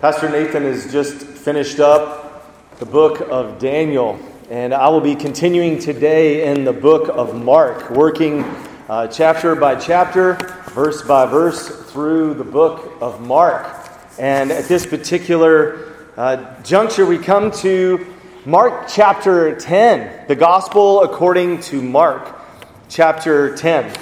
Pastor Nathan has just finished up the book of Daniel, and I will be continuing today in the book of Mark, working uh, chapter by chapter, verse by verse through the book of Mark. And at this particular uh, juncture, we come to Mark chapter 10, the gospel according to Mark chapter 10.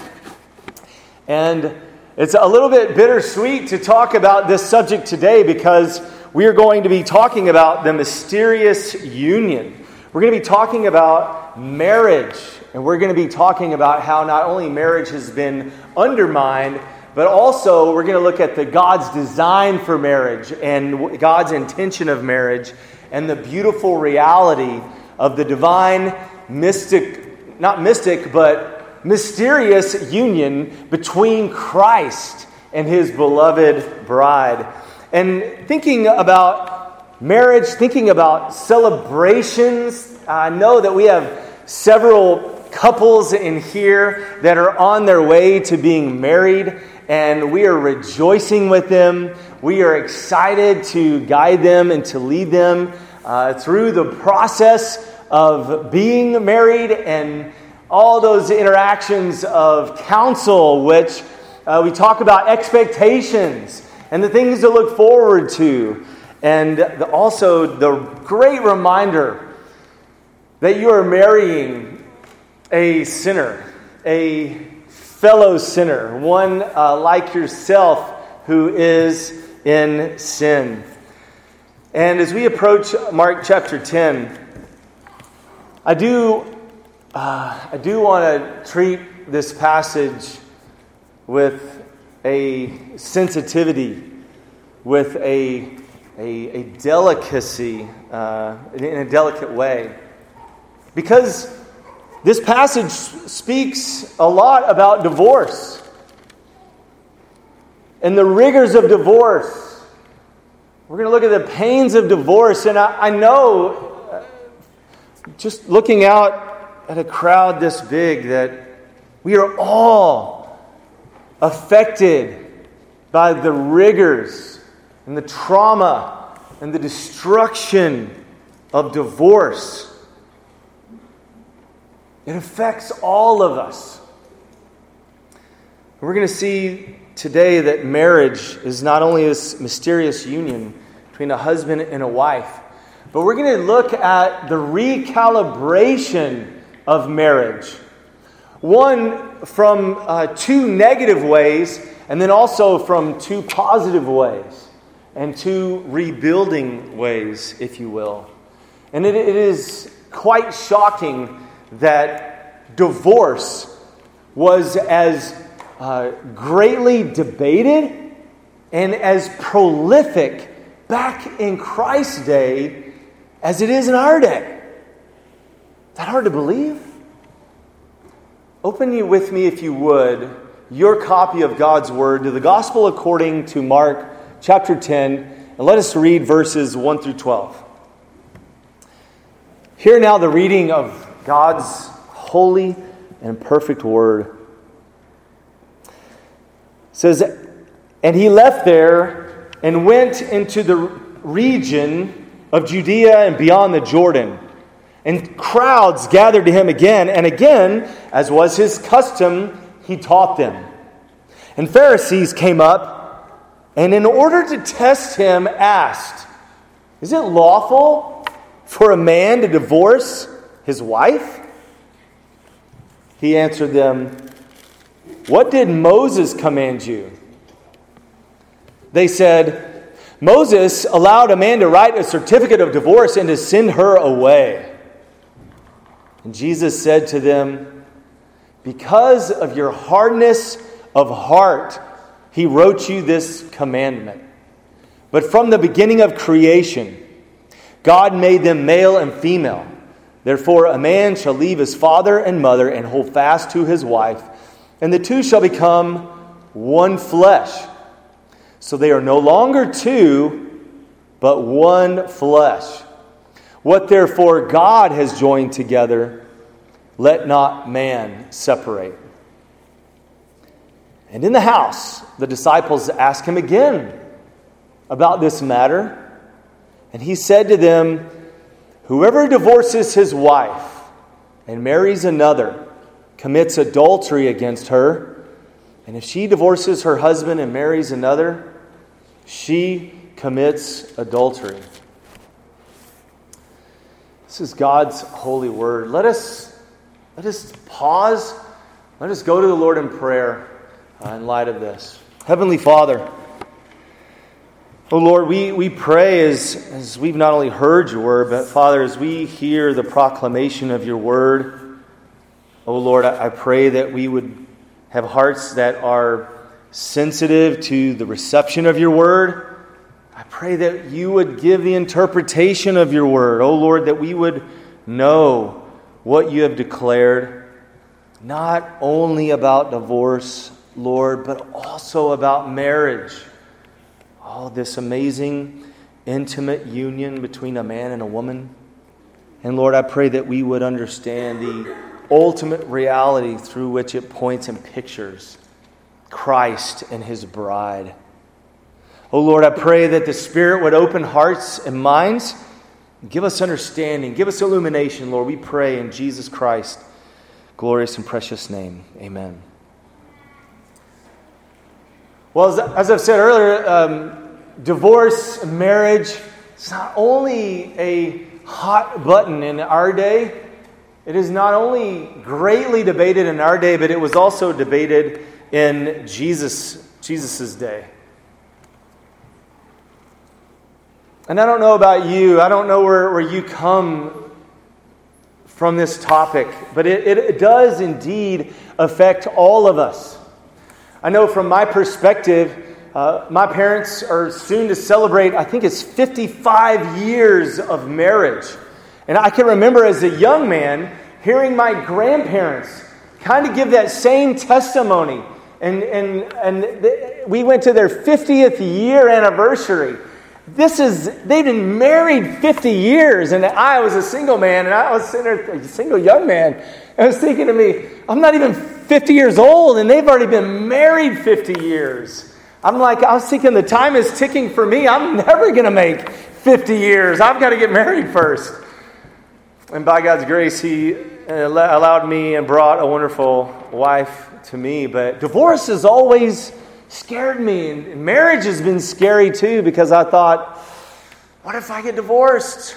And it's a little bit bittersweet to talk about this subject today because we are going to be talking about the mysterious union. We're going to be talking about marriage, and we're going to be talking about how not only marriage has been undermined, but also we're going to look at the God's design for marriage and God's intention of marriage and the beautiful reality of the divine mystic not mystic but mysterious union between Christ and his beloved bride. And thinking about marriage, thinking about celebrations, I know that we have several couples in here that are on their way to being married, and we are rejoicing with them. We are excited to guide them and to lead them uh, through the process of being married and all those interactions of counsel, which uh, we talk about expectations and the things to look forward to, and the, also the great reminder that you are marrying a sinner, a fellow sinner, one uh, like yourself who is in sin. And as we approach Mark chapter 10, I do uh, I do want to treat this passage with a sensitivity, with a, a, a delicacy, uh, in a delicate way. Because this passage speaks a lot about divorce and the rigors of divorce. We're going to look at the pains of divorce, and I, I know, uh, just looking out at a crowd this big that we are all affected by the rigors and the trauma and the destruction of divorce. It affects all of us. We're going to see today that marriage is not only this mysterious union between a husband and a wife, but we're going to look at the recalibration of marriage. One from uh, two negative ways, and then also from two positive ways, and two rebuilding ways, if you will. And it, it is quite shocking that divorce was as uh, greatly debated and as prolific back in Christ's day as it is in our day. That hard to believe? Open you with me, if you would, your copy of God's Word to the Gospel according to Mark chapter 10, and let us read verses 1 through 12. Hear now the reading of God's holy and perfect Word. It says, And he left there and went into the region of Judea and beyond the Jordan and crowds gathered to him again and again, as was his custom, he taught them. And Pharisees came up, and in order to test him, asked, Is it lawful for a man to divorce his wife? He answered them, What did Moses command you? They said, Moses allowed a man to write a certificate of divorce and to send her away. And Jesus said to them, Because of your hardness of heart, he wrote you this commandment. But from the beginning of creation, God made them male and female. Therefore, a man shall leave his father and mother and hold fast to his wife, and the two shall become one flesh. So they are no longer two, but one flesh. What therefore God has joined together, let not man separate. And in the house, the disciples ask him again about this matter. And he said to them, Whoever divorces his wife and marries another commits adultery against her. And if she divorces her husband and marries another, she commits adultery. This is God's holy word. Let us, let us pause. Let us go to the Lord in prayer uh, in light of this. Heavenly Father, Oh Lord, we, we pray as, as we've not only heard your word, but Father, as we hear the proclamation of your word, oh Lord, I, I pray that we would have hearts that are sensitive to the reception of your word. Pray that you would give the interpretation of your word. Oh Lord, that we would know what you have declared, not only about divorce, Lord, but also about marriage Oh, this amazing, intimate union between a man and a woman. And Lord, I pray that we would understand the ultimate reality through which it points and pictures Christ and his bride. Oh Lord, I pray that the Spirit would open hearts and minds. Give us understanding. Give us illumination, Lord. We pray in Jesus Christ, glorious and precious name. Amen. Well, as, as I've said earlier, um, divorce, marriage, it's not only a hot button in our day, it is not only greatly debated in our day, but it was also debated in Jesus Jesus's day. And I don't know about you, I don't know where, where you come from this topic, but it, it does indeed affect all of us. I know from my perspective, uh, my parents are soon to celebrate, I think it's 55 years of marriage. And I can remember as a young man hearing my grandparents kind of give that same testimony. And, and, and we went to their 50th year anniversary. This is, they've been married 50 years, and I was a single man, and I was sitting there, a single young man. And I was thinking to me, I'm not even 50 years old, and they've already been married 50 years. I'm like, I was thinking the time is ticking for me. I'm never going to make 50 years. I've got to get married first. And by God's grace, He uh, allowed me and brought a wonderful wife to me. But divorce is always scared me. And marriage has been scary too because I thought, what if I get divorced?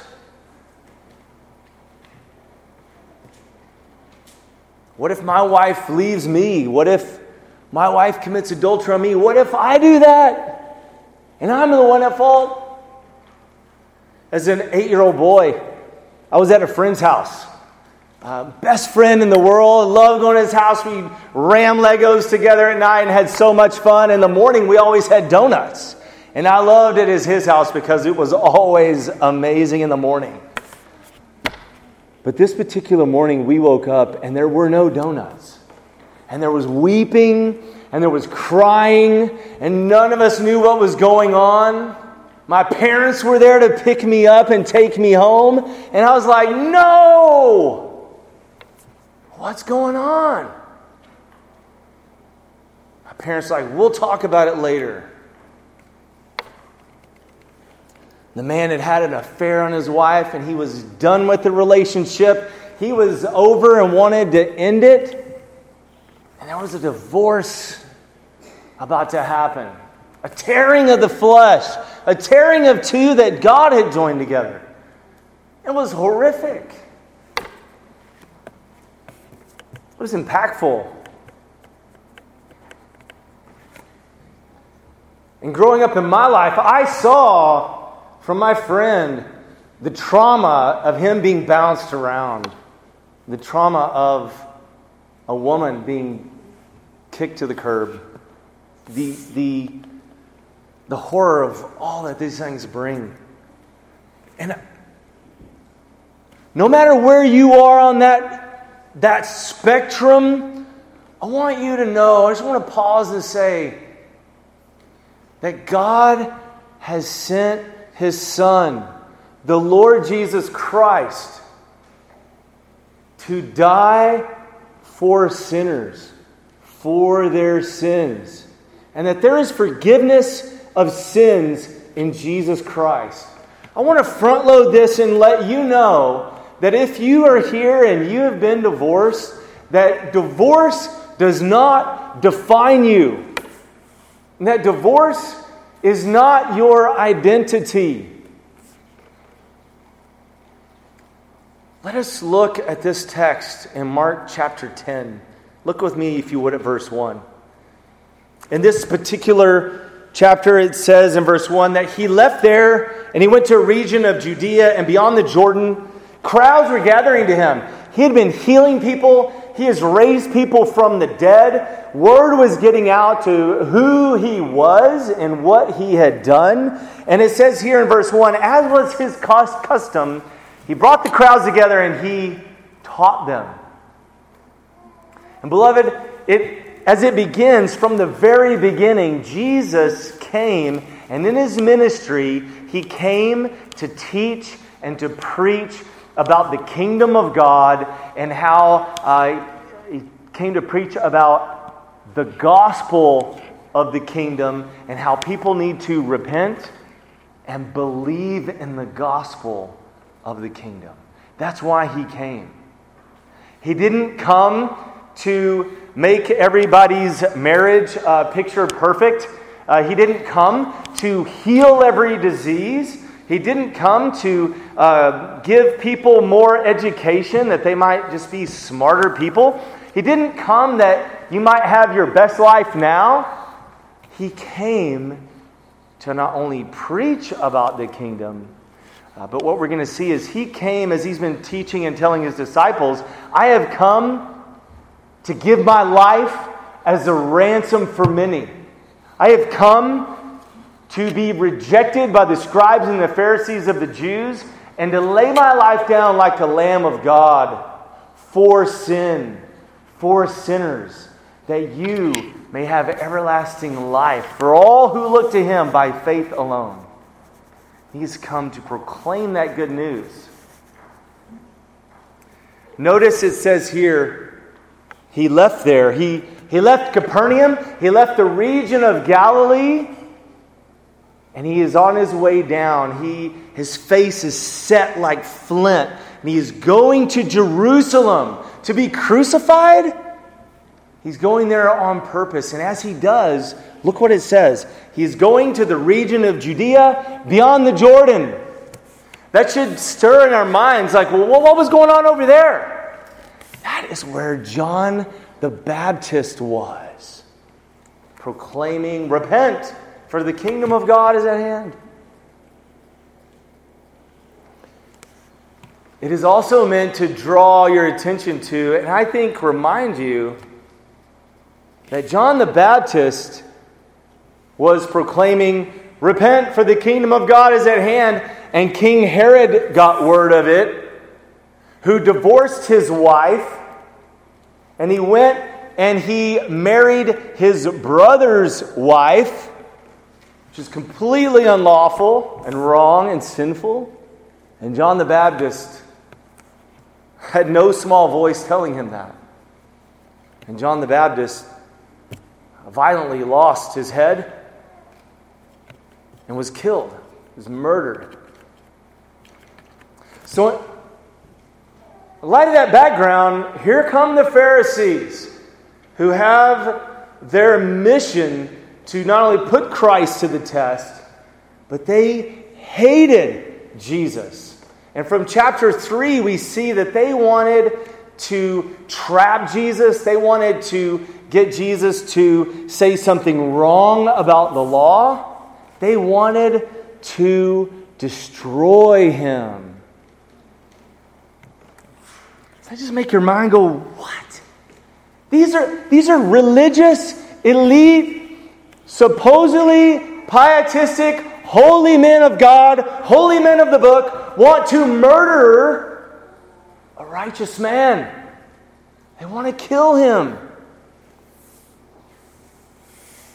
What if my wife leaves me? What if my wife commits adultery on me. What if I do that? And I'm the one at fault. As an eight year old boy, I was at a friend's house. Uh, best friend in the world. Loved going to his house. We ram Legos together at night and had so much fun. In the morning, we always had donuts. And I loved it as his house because it was always amazing in the morning. But this particular morning, we woke up and there were no donuts and there was weeping and there was crying, and none of us knew what was going on. My parents were there to pick me up and take me home, and I was like, No! What's going on? My parents like, We'll talk about it later. The man had had an affair on his wife and he was done with the relationship. He was over and wanted to end it. And there was a divorce about to happen a tearing of the flesh, a tearing of two that God had joined together. It was horrific. It was impactful. And growing up in my life, I saw from my friend the trauma of him being bounced around, the trauma of a woman being kicked to the curb, the, the, the horror of all that these things bring. And no matter where you are on that, that spectrum, I want you to know, I just want to pause and say that God has sent His Son, the Lord Jesus Christ, to die for sinners for their sins, and that there is forgiveness of sins in Jesus Christ. I want to front load this and let you know that if you are here and you have been divorced, that divorce does not define you. And that divorce is not your identity. Let us look at this text in Mark chapter 10. Look with me, if you would, at verse 1. In this particular chapter, it says in verse 1 that he left there and he went to a region of Judea and beyond the Jordan. Crowds were gathering to him. He had been healing people, he has raised people from the dead. Word was getting out to who he was and what he had done. And it says here in verse 1 as was his custom, he brought the crowds together and he taught them. And beloved, it as it begins from the very beginning, Jesus came, and in his ministry, he came to teach and to preach about the kingdom of God and how uh, he came to preach about the gospel of the kingdom and how people need to repent and believe in the gospel of the kingdom. That's why he came. He didn't come to make everybody's marriage uh, picture perfect. Uh, he didn't come to heal every disease. He didn't come to uh, give people more education, that they might just be smarter people. He didn't come that you might have your best life now. He came to not only preach about the kingdom, uh, but what we're going to see is he came as he's been teaching and telling his disciples, I have come to give my life as a ransom for many. I have come to be rejected by the scribes and the Pharisees of the Jews and to lay my life down like the Lamb of God for sin, for sinners, that you may have everlasting life for all who look to him by faith alone. He's come to proclaim that good news. Notice it says here, he left there. He, he left Capernaum, he left the region of Galilee, and he is on his way down. He, his face is set like flint, and he is going to Jerusalem to be crucified. He's going there on purpose. And as he does, look what it says. He's going to the region of Judea beyond the Jordan. That should stir in our minds like, well, what was going on over there? That is where John the Baptist was, proclaiming, Repent, for the kingdom of God is at hand. It is also meant to draw your attention to, and I think remind you, that John the Baptist was proclaiming, Repent, for the kingdom of God is at hand. And King Herod got word of it who divorced his wife, and he went and he married his brother's wife, which is completely unlawful and wrong and sinful. And John the Baptist had no small voice telling him that. And John the Baptist violently lost his head and was killed, was murdered. So in light of that background, here come the Pharisees who have their mission to not only put Christ to the test, but they hated Jesus. And from chapter 3, we see that they wanted to trap Jesus, they wanted to get Jesus to say something wrong about the law, they wanted to destroy him. Does that just make your mind go, what? These are, these are religious, elite, supposedly pietistic, holy men of God, holy men of the book, want to murder a righteous man. They want to kill him.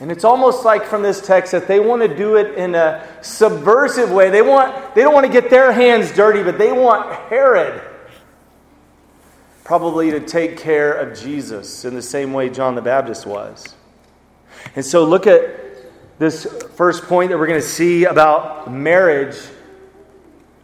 And it's almost like from this text that they want to do it in a subversive way. They, want, they don't want to get their hands dirty, but they want Herod probably to take care of Jesus in the same way John the Baptist was. And so look at this first point that we're going to see about marriage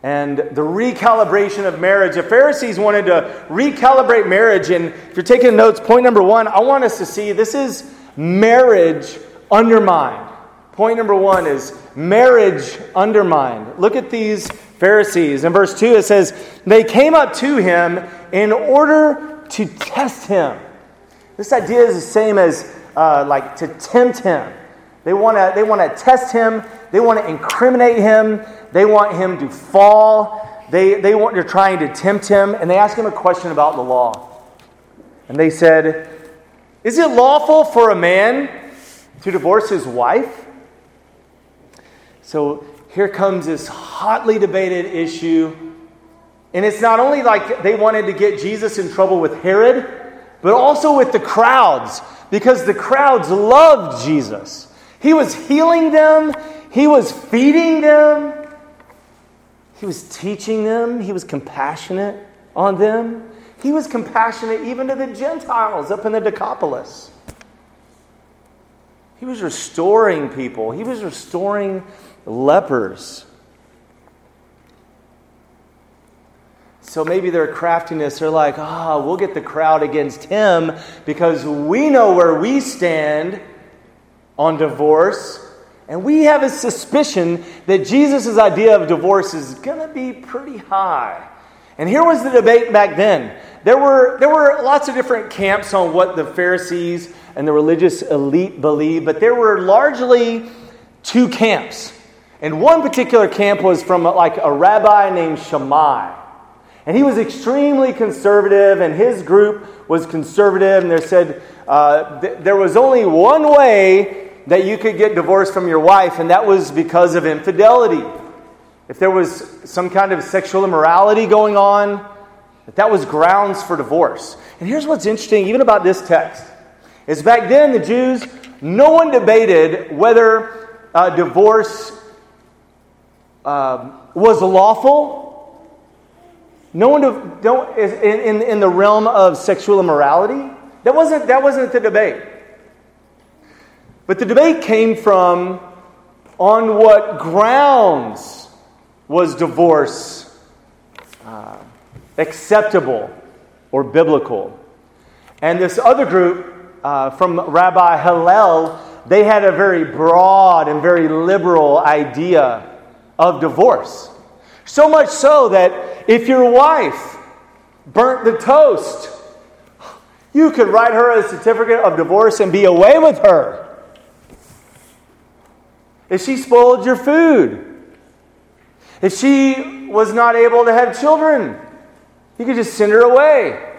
and the recalibration of marriage. The Pharisees wanted to recalibrate marriage. And if you're taking notes, point number one, I want us to see this is marriage undermined. Point number one is marriage undermined. Look at these Pharisees. In verse 2, it says, They came up to him in order to test him. This idea is the same as uh, like to tempt him. They want to they want to test him. They want to incriminate him. They want him to fall. They, they want, they're trying to tempt him. And they ask him a question about the law. And they said, Is it lawful for a man to divorce his wife? So here comes this hotly debated issue. And it's not only like they wanted to get Jesus in trouble with Herod, but also with the crowds, because the crowds loved Jesus. He was healing them, he was feeding them, he was teaching them, he was compassionate on them. He was compassionate even to the Gentiles up in the Decapolis. He was restoring people, he was restoring lepers. So maybe their craftiness, they're like, ah, oh, we'll get the crowd against him because we know where we stand on divorce. And we have a suspicion that Jesus' idea of divorce is going to be pretty high. And here was the debate back then. There were, there were lots of different camps on what the Pharisees and the religious elite believed, but there were largely two camps. And one particular camp was from like a rabbi named Shammai. And he was extremely conservative, and his group was conservative. And they said uh, th- there was only one way that you could get divorced from your wife, and that was because of infidelity. If there was some kind of sexual immorality going on, that, that was grounds for divorce. And here's what's interesting, even about this text, is back then the Jews, no one debated whether uh, divorce um, was lawful no one don't, in, in, in the realm of sexual immorality. That wasn't, that wasn't the debate. But the debate came from on what grounds was divorce uh, acceptable or biblical. And this other group uh, from Rabbi Hillel, they had a very broad and very liberal idea of divorce. So much so that if your wife burnt the toast, you could write her a certificate of divorce and be away with her. If she spoiled your food, if she was not able to have children, you could just send her away.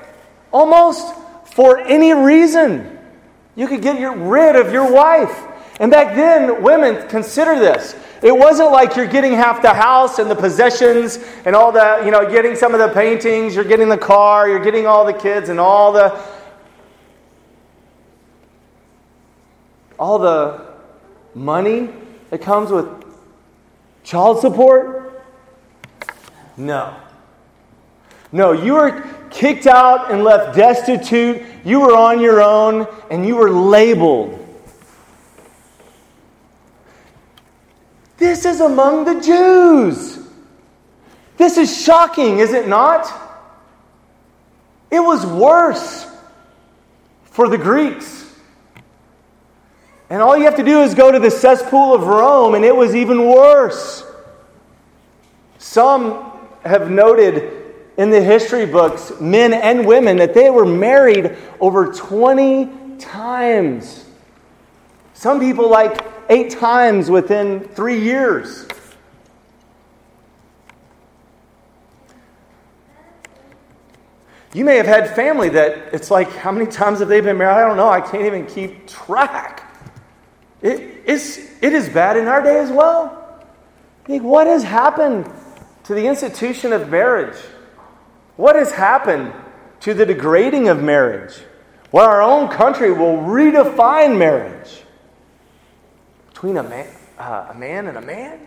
Almost for any reason. You could get rid of your wife. And back then, women, consider this. It wasn't like you're getting half the house and the possessions and all the, you know, getting some of the paintings, you're getting the car, you're getting all the kids and all the all the money that comes with child support? No. No, you were kicked out and left destitute. You were on your own and you were labeled This is among the Jews. This is shocking, is it not? It was worse for the Greeks. And all you have to do is go to the cesspool of Rome, and it was even worse. Some have noted in the history books, men and women, that they were married over 20 times. Some people, like eight times within three years. You may have had family that it's like, how many times have they been married? I don't know. I can't even keep track. It, it's, it is bad in our day as well. Like, what has happened to the institution of marriage? What has happened to the degrading of marriage? Well, our own country will redefine marriage between a man, uh, a man and a man?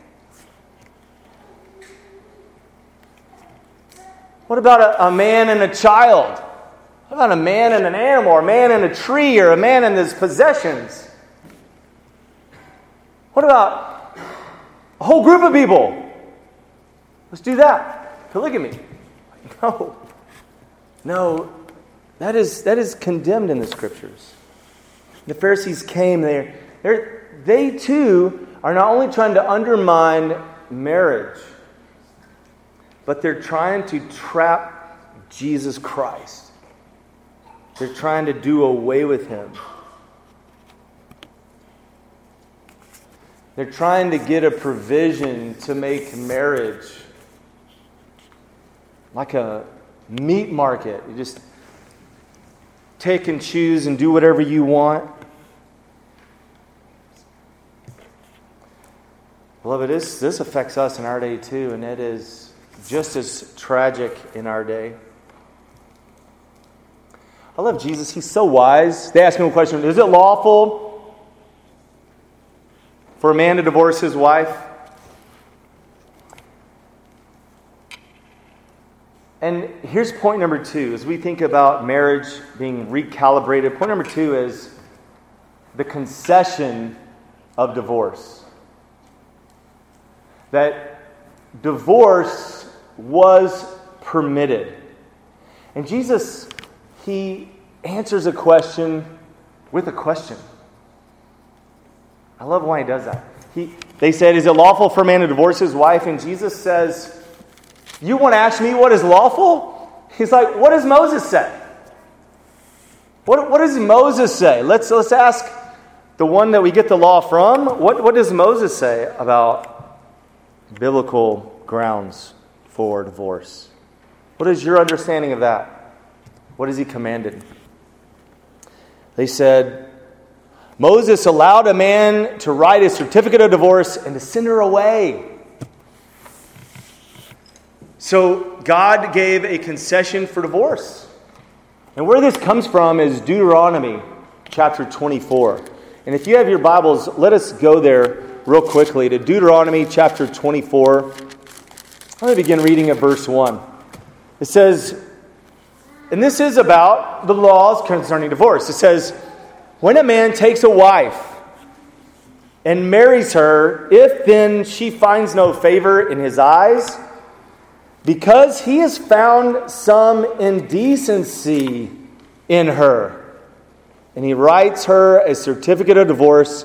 What about a, a man and a child? What about a man and an animal, or a man and a tree, or a man and his possessions? What about a whole group of people? Let's do that. Polygamy. No. No. That is, that is condemned in the scriptures. The Pharisees came, they they too are not only trying to undermine marriage, but they're trying to trap Jesus Christ. They're trying to do away with him. They're trying to get a provision to make marriage like a meat market. You just take and choose and do whatever you want. Beloved, this, this affects us in our day too, and it is just as tragic in our day. I love Jesus. He's so wise. They ask him a question Is it lawful for a man to divorce his wife? And here's point number two as we think about marriage being recalibrated. Point number two is the concession of divorce that divorce was permitted. And Jesus, he answers a question with a question. I love why he does that. He, they said, Is it lawful for a man to divorce his wife? And Jesus says, You want to ask me what is lawful? He's like, What does Moses say? What, what does Moses say? Let's, let's ask the one that we get the law from. What, what does Moses say about biblical grounds for divorce. What is your understanding of that? What is he commanded? They said, Moses allowed a man to write a certificate of divorce and to send her away. So God gave a concession for divorce. And where this comes from is Deuteronomy chapter 24. And if you have your Bibles, let us go there real quickly to Deuteronomy chapter 24. Let me begin reading at verse 1. It says, and this is about the laws concerning divorce. It says, when a man takes a wife and marries her, if then she finds no favor in his eyes, because he has found some indecency in her, and he writes her a certificate of divorce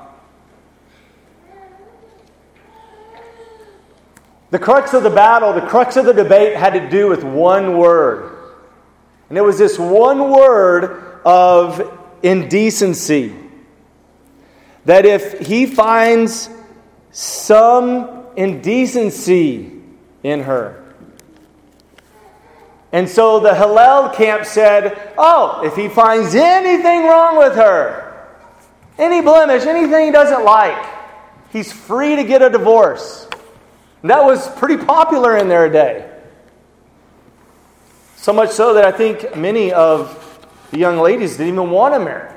The crux of the battle, the crux of the debate had to do with one word. And it was this one word of indecency. That if he finds some indecency in her. And so the Hillel camp said, Oh, if he finds anything wrong with her, any blemish, anything he doesn't like, he's free to get a divorce. That was pretty popular in their day. So much so that I think many of the young ladies didn't even want to marry.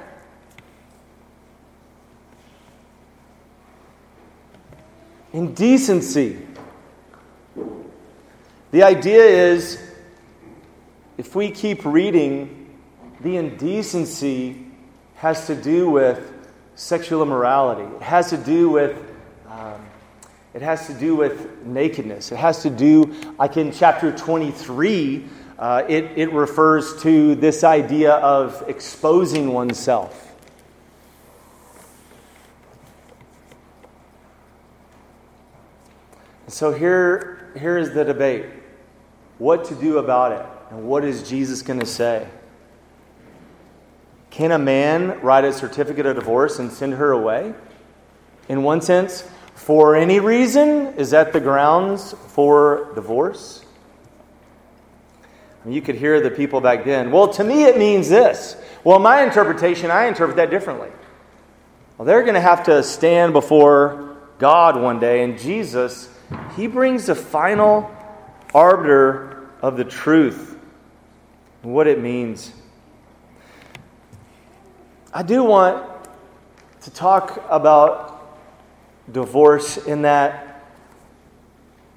Indecency. The idea is if we keep reading, the indecency has to do with sexual immorality, it has to do with um, it has to do with nakedness. It has to do, like in chapter 23, uh, it, it refers to this idea of exposing oneself. So here, here is the debate what to do about it, and what is Jesus going to say? Can a man write a certificate of divorce and send her away? In one sense, for any reason? Is that the grounds for divorce? you could hear the people back then. Well, to me, it means this. Well, my interpretation, I interpret that differently. Well, they're going to have to stand before God one day. And Jesus, he brings the final arbiter of the truth and what it means. I do want to talk about divorce in that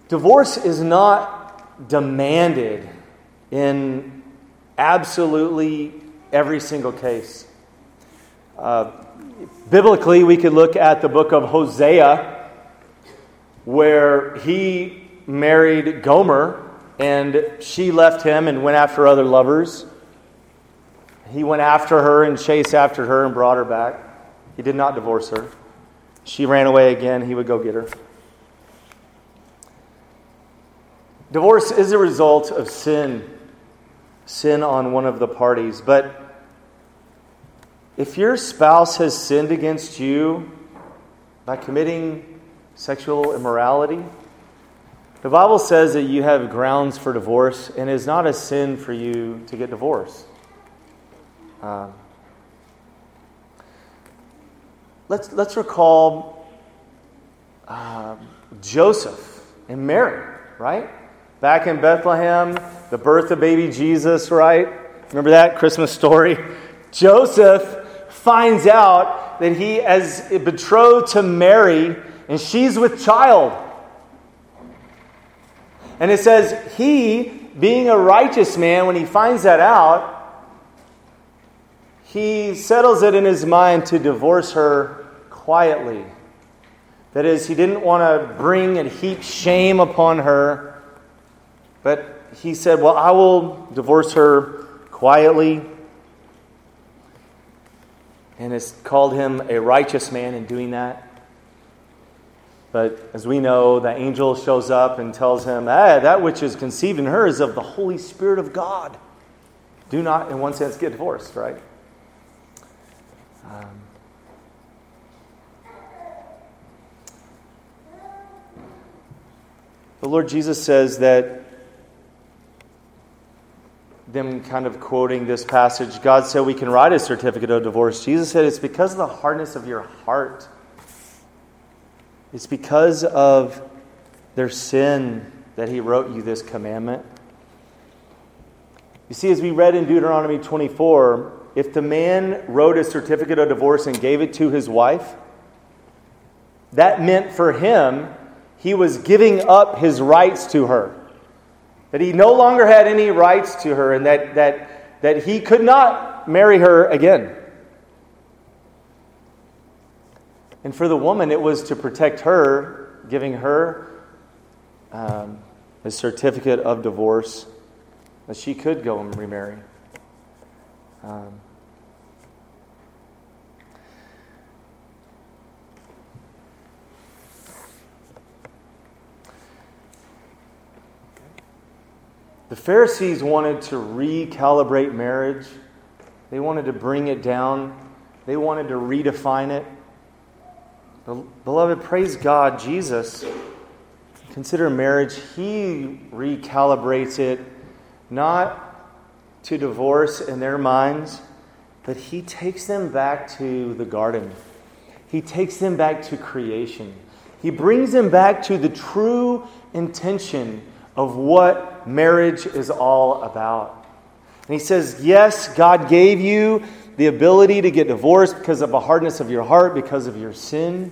divorce is not demanded in absolutely every single case. Uh, biblically, we could look at the book of Hosea, where he married Gomer and she left him and went after other lovers. He went after her and chased after her and brought her back. He did not divorce her. She ran away again. He would go get her. Divorce is a result of sin, sin on one of the parties. But if your spouse has sinned against you by committing sexual immorality, the Bible says that you have grounds for divorce, and it is not a sin for you to get divorced. Um, let's, let's recall uh, Joseph and Mary, right? Back in Bethlehem, the birth of baby Jesus, right? Remember that Christmas story? Joseph finds out that he is betrothed to Mary and she's with child. And it says, he, being a righteous man, when he finds that out, he settles it in his mind to divorce her quietly. That is, he didn't want to bring and heap shame upon her, but he said, Well, I will divorce her quietly. And it's called him a righteous man in doing that. But as we know, the angel shows up and tells him, ah, That which is conceived in her is of the Holy Spirit of God. Do not, in one sense, get divorced, right? Um, the Lord Jesus says that, them kind of quoting this passage, God said we can write a certificate of divorce. Jesus said it's because of the hardness of your heart. It's because of their sin that He wrote you this commandment. You see, as we read in Deuteronomy 24, if the man wrote a certificate of divorce and gave it to his wife, that meant for him he was giving up his rights to her. That he no longer had any rights to her and that, that, that he could not marry her again. And for the woman, it was to protect her, giving her um, a certificate of divorce that she could go and remarry. Um, The Pharisees wanted to recalibrate marriage, they wanted to bring it down, they wanted to redefine it. Beloved, praise God, Jesus, consider marriage, he recalibrates it not to divorce in their minds, but he takes them back to the garden. He takes them back to creation. He brings them back to the true intention of what marriage is all about. And he says, Yes, God gave you the ability to get divorced because of a hardness of your heart, because of your sin.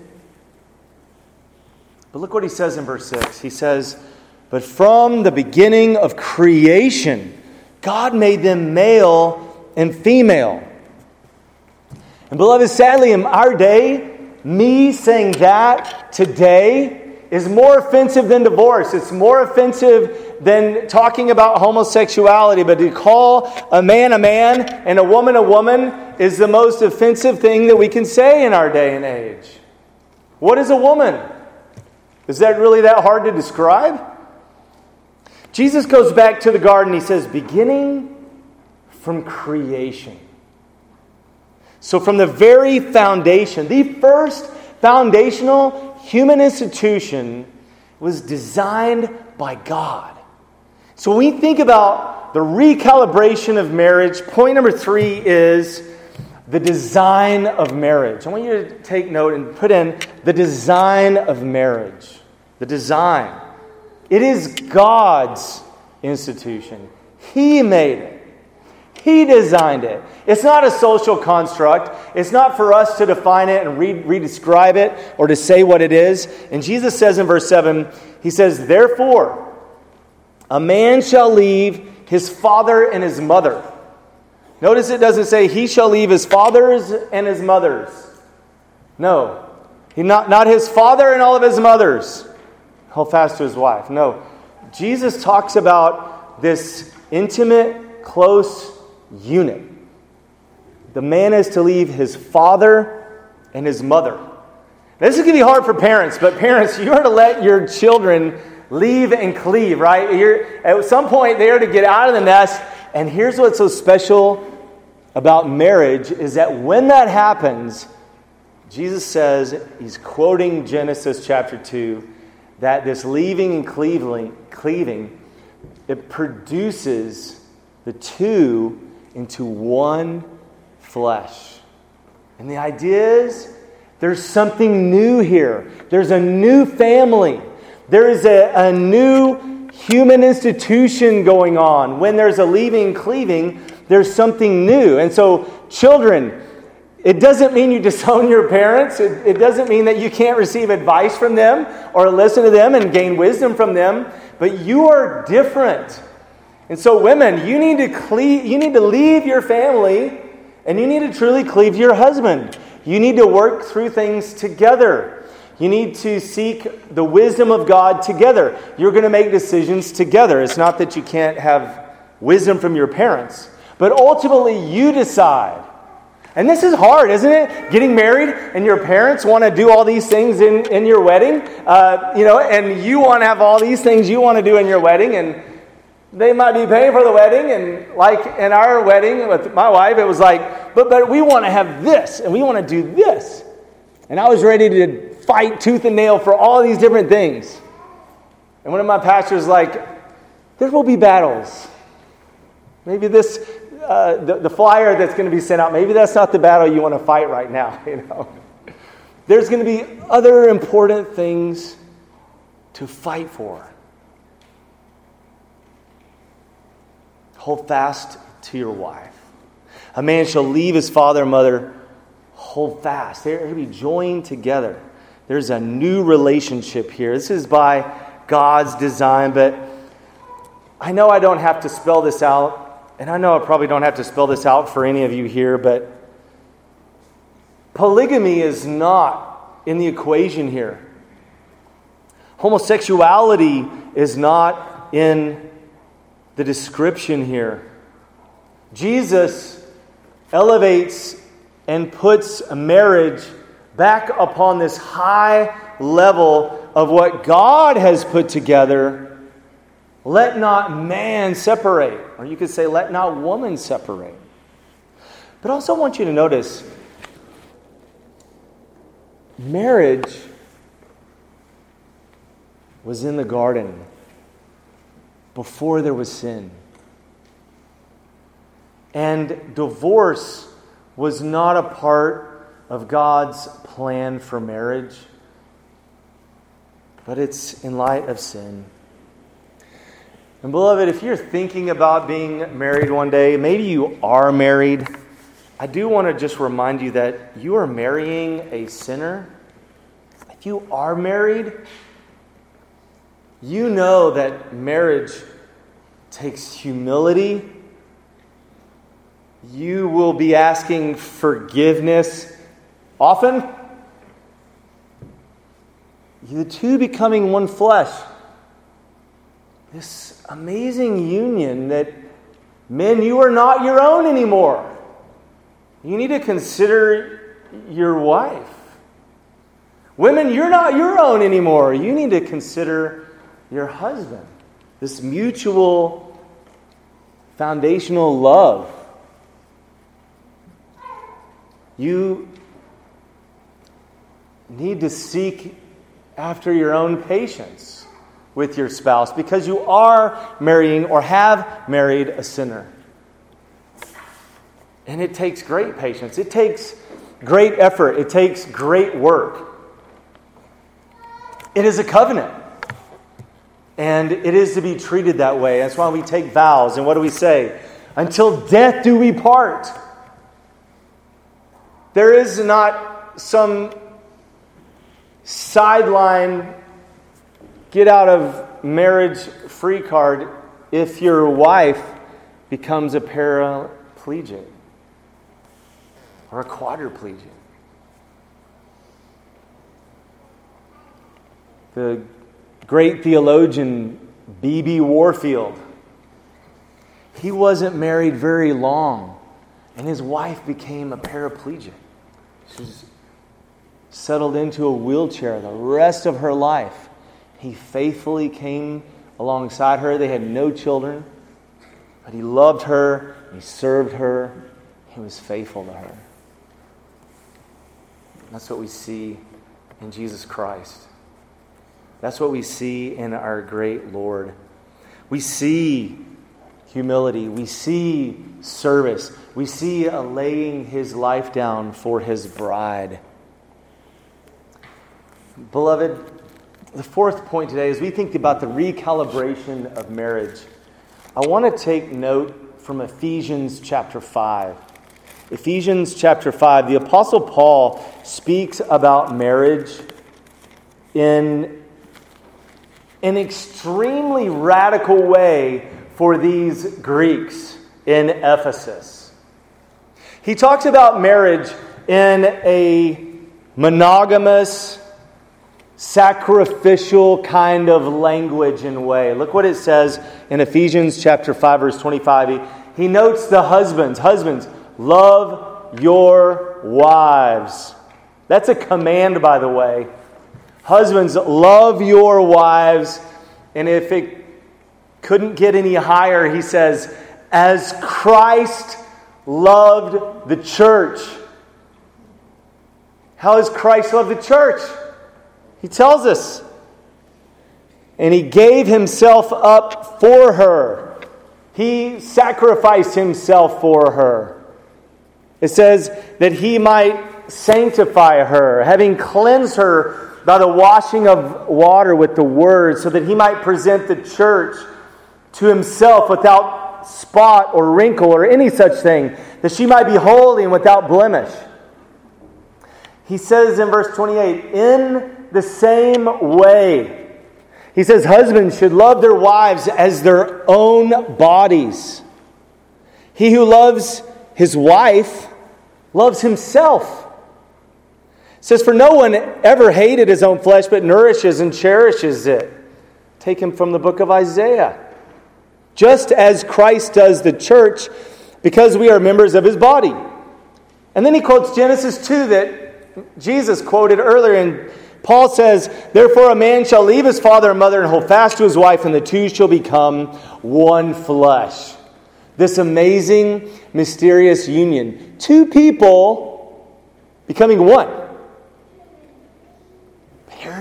But look what he says in verse 6. He says, But from the beginning of creation, God made them male and female. And beloved, sadly, in our day, me saying that today is more offensive than divorce. It's more offensive than talking about homosexuality. But to call a man a man and a woman a woman is the most offensive thing that we can say in our day and age. What is a woman? Is that really that hard to describe? Jesus goes back to the garden. He says, beginning from creation. So, from the very foundation, the first foundational human institution was designed by God. So when we think about the recalibration of marriage, point number three is the design of marriage. I want you to take note and put in the design of marriage. The design. It is God's institution, He made it. He designed it. It's not a social construct. It's not for us to define it and re- redescribe it or to say what it is. And Jesus says in verse 7, He says, Therefore, a man shall leave his father and his mother. Notice it doesn't say he shall leave his fathers and his mothers. No. He not, not his father and all of his mothers. Hold fast to his wife. No. Jesus talks about this intimate, close unit. The man is to leave his father and his mother. This is going to be hard for parents, but parents, you are to let your children leave and cleave, right? You're, at some point, they are to get out of the nest. And here's what's so special about marriage is that when that happens, Jesus says, he's quoting Genesis chapter 2, that this leaving and cleaving, cleaving it produces the two into one flesh. And the idea is there's something new here. There's a new family. There is a, a new human institution going on. When there's a leaving, cleaving, there's something new. And so, children, it doesn't mean you disown your parents. It, it, doesn't mean that you can't receive advice from them or listen to them and gain wisdom from them. But you are different. And so, women, you need to, cleave, you need to leave your family and you need to truly cleave your husband. You need to work through things together. You need to seek the wisdom of God together. You're going to make decisions together. It's not that you can't have wisdom from your parents, but ultimately you decide. And this is hard, isn't it? Getting married and your parents want to do all these things in, in your wedding, uh, you know, and you want to have all these things you want to do in your wedding, and they might be paying for the wedding, and like in our wedding with my wife, it was like, but, but we want to have this, and we want to do this. And I was ready to fight tooth and nail for all these different things. And one of my pastors like, there will be battles. Maybe this, uh, the, the flyer that's going to be sent out, maybe that's not the battle you want to fight right now, you know. There's going to be other important things to fight for. Hold fast to your wife. A man shall leave his father and mother. Hold fast. They're to be joined together. There's a new relationship here. This is by God's design, but I know I don't have to spell this out, and I know I probably don't have to spell this out for any of you here, but polygamy is not in the equation here. Homosexuality is not in the description here. Jesus elevates and puts marriage back upon this high level of what God has put together. Let not man separate, or you could say, let not woman separate. But also, I want you to notice marriage was in the garden before there was sin. And divorce was not a part of God's plan for marriage, but it's in light of sin. And, beloved, if you're thinking about being married one day, maybe you are married, I do want to just remind you that you are marrying a sinner. If you are married, you know that marriage takes humility. You will be asking forgiveness often. The two becoming one flesh. This amazing union that men, you are not your own anymore. You need to consider your wife. Women, you're not your own anymore. You need to consider your husband. This mutual foundational love. You need to seek after your own patience with your spouse because you are marrying or have married a sinner. And it takes great patience, it takes great effort, it takes great work. It is a covenant. And it is to be treated that way. That's why we take vows. And what do we say? Until death do we part. There is not some sideline get out of marriage free card if your wife becomes a paraplegic or a quadriplegic. The great theologian B.B. Warfield, he wasn't married very long, and his wife became a paraplegic. She's settled into a wheelchair the rest of her life. He faithfully came alongside her. They had no children, but he loved her, he served her, he was faithful to her. That's what we see in Jesus Christ. That's what we see in our great Lord. We see humility, we see service, we see a laying his life down for his bride. Beloved, the fourth point today, is we think about the recalibration of marriage, I want to take note from Ephesians chapter 5. Ephesians chapter 5, the Apostle Paul speaks about marriage in an extremely radical way for these Greeks in Ephesus. He talks about marriage in a monogamous, sacrificial kind of language and way. Look what it says in Ephesians chapter 5 verse 25. He, he notes the husbands, husbands, love your wives. That's a command by the way. Husbands, love your wives. And if it couldn't get any higher, he says, as Christ loved the church. How has Christ loved the church? He tells us. And he gave himself up for her. He sacrificed himself for her. It says that he might sanctify her, having cleansed her by the washing of water with the word, so that he might present the church to himself without spot or wrinkle or any such thing, that she might be holy and without blemish. He says in verse 28 in the same way. He says, Husbands should love their wives as their own bodies. He who loves his wife loves himself. Says, For no one ever hated his own flesh, but nourishes and cherishes it. Take him from the book of Isaiah. Just as Christ does the church, because we are members of his body. And then he quotes Genesis 2 that Jesus quoted earlier And Paul says, Therefore, a man shall leave his father and mother and hold fast to his wife, and the two shall become one flesh. This amazing, mysterious union. Two people becoming one.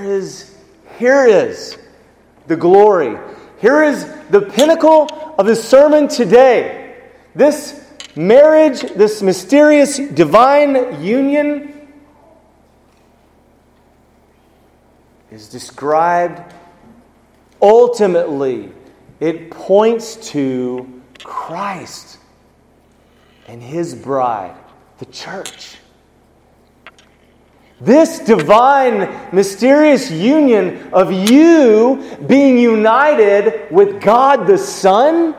Is, here is the glory. Here is the pinnacle of the sermon today. This marriage, this mysterious divine union is described ultimately, it points to Christ and his bride, the church. This divine, mysterious union of you being united with God the Son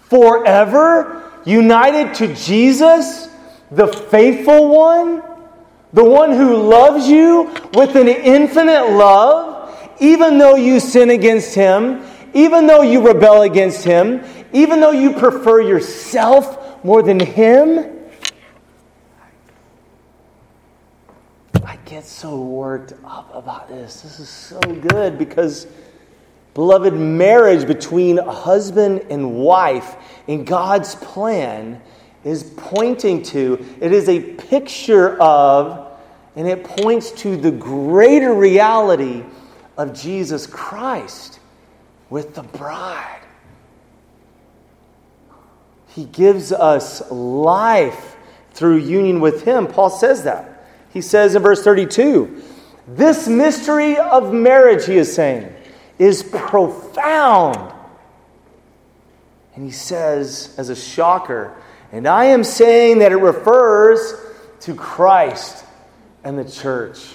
forever, united to Jesus, the faithful one the one who loves you with an infinite love, even though you sin against him, even though you rebel against him, even though you prefer yourself more than him. Get so worked up about this. This is so good because, beloved, marriage between a husband and wife in God's plan is pointing to, it is a picture of, and it points to the greater reality of Jesus Christ with the bride. He gives us life through union with Him. Paul says that. He says in verse 32 This mystery of marriage, he is saying, is profound. And he says, as a shocker, and I am saying that it refers to Christ and the church.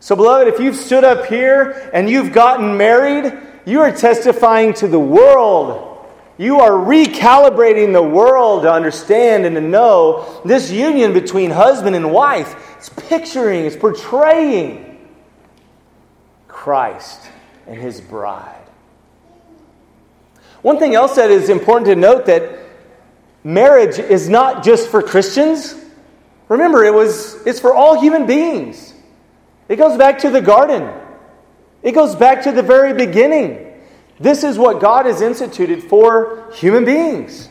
So, beloved, if you've stood up here and you've gotten married, you are testifying to the world. You are recalibrating the world to understand and to know this union between husband and wife. It's picturing, it's portraying Christ and his bride. One thing else that is important to note that marriage is not just for Christians. Remember, it was it's for all human beings. It goes back to the garden. It goes back to the very beginning. This is what God has instituted for human beings.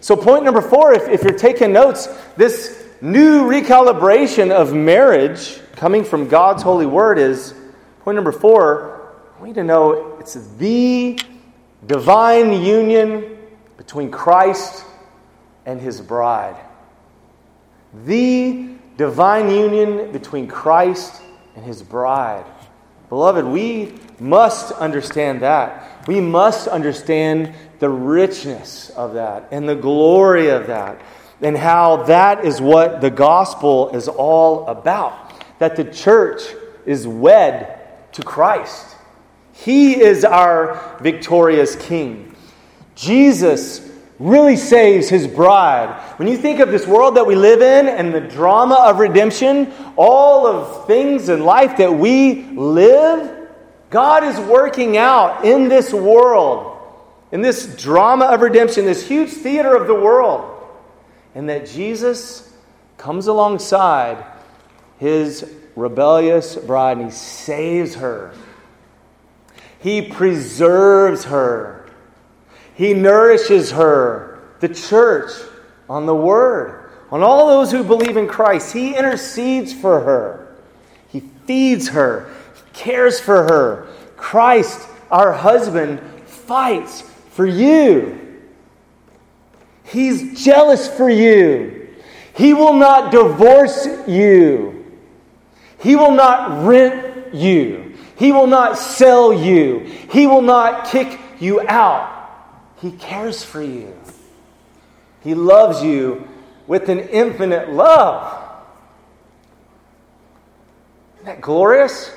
So, point number four, if, if you're taking notes, this new recalibration of marriage coming from God's holy word is point number four, we need to know it's the divine union between Christ and his bride. The divine union between Christ and his bride. Beloved, we must understand that. We must understand the richness of that and the glory of that, and how that is what the gospel is all about. That the church is wed to Christ. He is our victorious King. Jesus really saves his bride. When you think of this world that we live in and the drama of redemption, all of things in life that we live, God is working out in this world, in this drama of redemption, this huge theater of the world. And that Jesus comes alongside his rebellious bride and he saves her he preserves her. He nourishes her, the church, on the Word, on all those who believe in Christ. He intercedes for her. He feeds her. Cares for her. Christ, our husband, fights for you. He's jealous for you. He will not divorce you. He will not rent you. He will not sell you. He will not kick you out. He cares for you. He loves you with an infinite love. Isn't that glorious?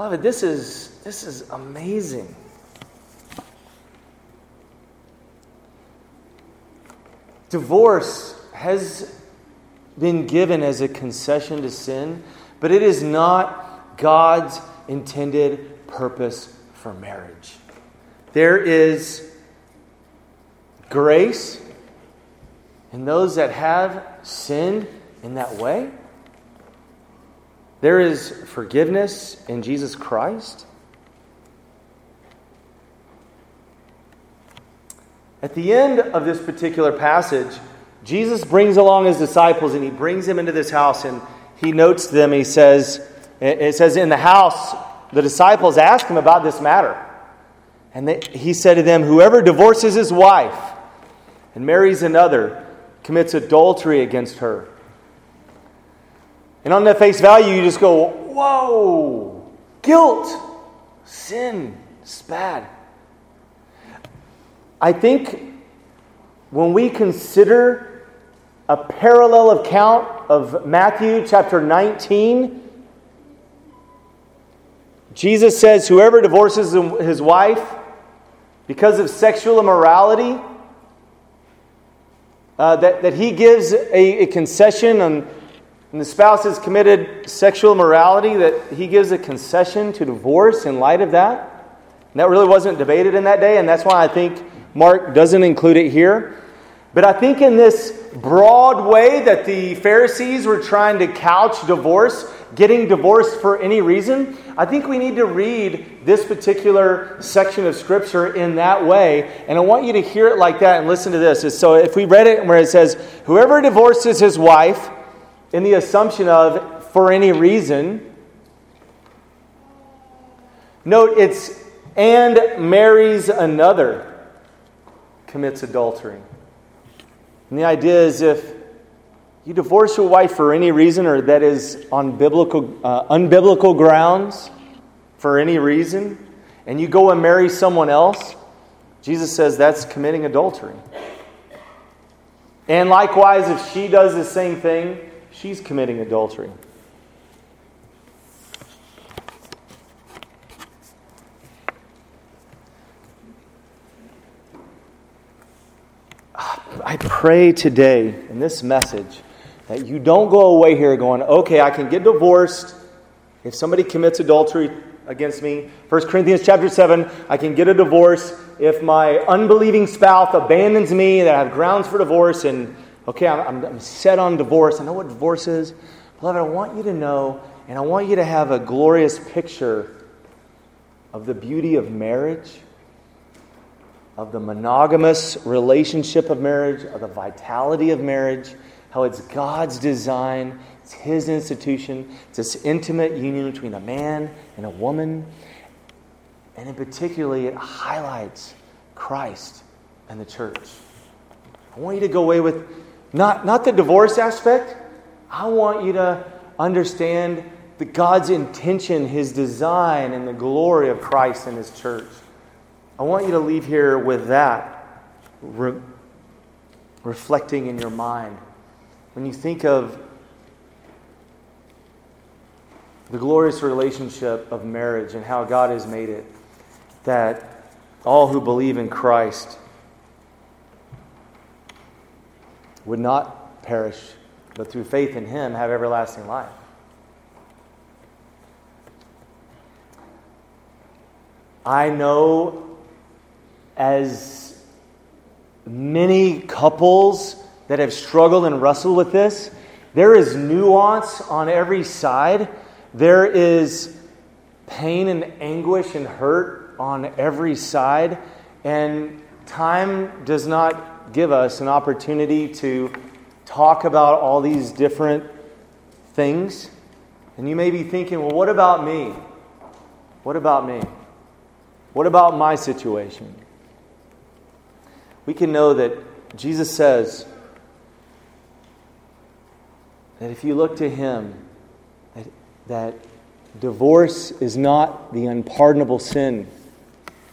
Beloved, this is, this is amazing. Divorce has been given as a concession to sin, but it is not God's intended purpose for marriage. There is grace in those that have sinned in that way. There is forgiveness in Jesus Christ. At the end of this particular passage, Jesus brings along his disciples and he brings them into this house and he notes them. He says, it says, In the house, the disciples asked him about this matter. And they, he said to them, Whoever divorces his wife and marries another commits adultery against her. And on that face value, you just go, Whoa, guilt, sin, it's bad. I think when we consider a parallel account of Matthew chapter 19, Jesus says, Whoever divorces his wife because of sexual immorality, uh, that, that he gives a, a concession on, and the spouse has committed sexual immorality, that he gives a concession to divorce in light of that. And that really wasn't debated in that day, and that's why I think Mark doesn't include it here. But I think in this broad way that the Pharisees were trying to couch divorce, getting divorced for any reason, I think we need to read this particular section of Scripture in that way. And I want you to hear it like that and listen to this. So if we read it where it says, Whoever divorces his wife in the assumption of for any reason, note it's and marries another commits adultery. And the idea is if you divorce your wife for any reason or that is on biblical, uh, unbiblical grounds for any reason, and you go and marry someone else, Jesus says that's committing adultery. And likewise, if she does the same thing, she's committing adultery. I pray today in this message that you don't go away here going, okay, I can get divorced if somebody commits adultery against me. 1 Corinthians chapter 7, I can get a divorce if my unbelieving spouse abandons me, that I have grounds for divorce, and okay, I'm, I'm set on divorce. I know what divorce is. Beloved, I want you to know, and I want you to have a glorious picture of the beauty of marriage of the monogamous relationship of marriage, of the vitality of marriage, how it's God's design, it's His institution, it's this intimate union between a man and a woman. And in particularly, it highlights Christ and the church. I want you to go away with not, not the divorce aspect, I want you to understand the God's intention, His design, and the glory of Christ and His church. I want you to leave here with that re- reflecting in your mind. When you think of the glorious relationship of marriage and how God has made it, that all who believe in Christ would not perish, but through faith in Him have everlasting life. I know as many couples that have struggled and wrestled with this, there is nuance on every side. There is pain and anguish and hurt on every side. And time does not give us an opportunity to talk about all these different things. And you may be thinking, well, what about me? What about me? What about my situation? we can know that Jesus says that if you look to Him, that, that divorce is not the unpardonable sin,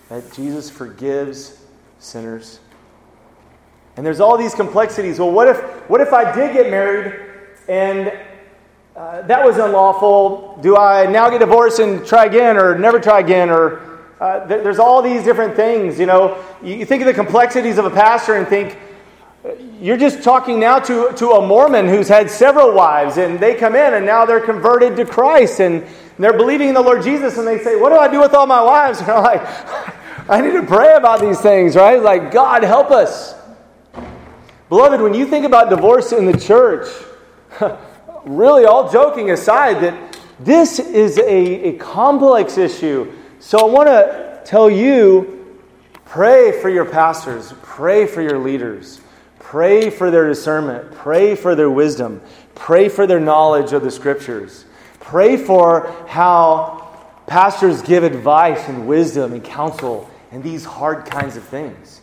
that Jesus forgives sinners. And there's all these complexities. Well, what if, what if I did get married and uh, that was unlawful? Do I now get divorced and try again or never try again? Or uh, there's all these different things. You know, you think of the complexities of a pastor and think, you're just talking now to, to a Mormon who's had several wives, and they come in and now they're converted to Christ and they're believing in the Lord Jesus, and they say, What do I do with all my wives? And I'm like, I need to pray about these things, right? Like, God, help us. Beloved, when you think about divorce in the church, really, all joking aside, that this is a, a complex issue so I want to tell you pray for your pastors, pray for your leaders, pray for their discernment, pray for their wisdom, pray for their knowledge of the scriptures, pray for how pastors give advice and wisdom and counsel and these hard kinds of things.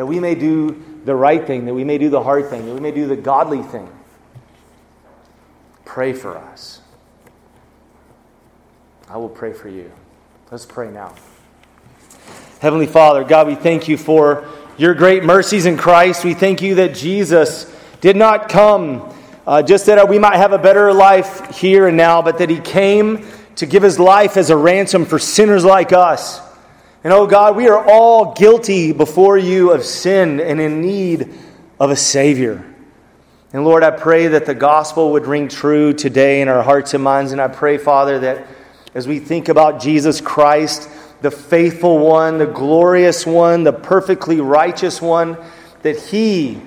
That we may do the right thing, that we may do the hard thing, that we may do the godly thing. Pray for us. I will pray for you. Let's pray now. Heavenly Father, God, we thank you for your great mercies in Christ. We thank you that Jesus did not come uh, just that we might have a better life here and now, but that he came to give his life as a ransom for sinners like us. And oh God, we are all guilty before you of sin and in need of a Savior. And Lord, I pray that the gospel would ring true today in our hearts and minds. And I pray, Father, that as we think about Jesus Christ, the faithful one, the glorious one, the perfectly righteous one, that He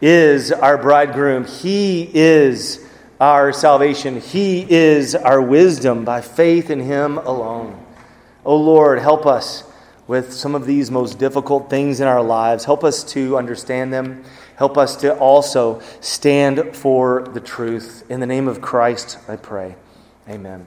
is our bridegroom. He is our salvation. He is our wisdom by faith in Him alone. Oh Lord, help us with some of these most difficult things in our lives. Help us to understand them. Help us to also stand for the truth. In the name of Christ, I pray. Amen.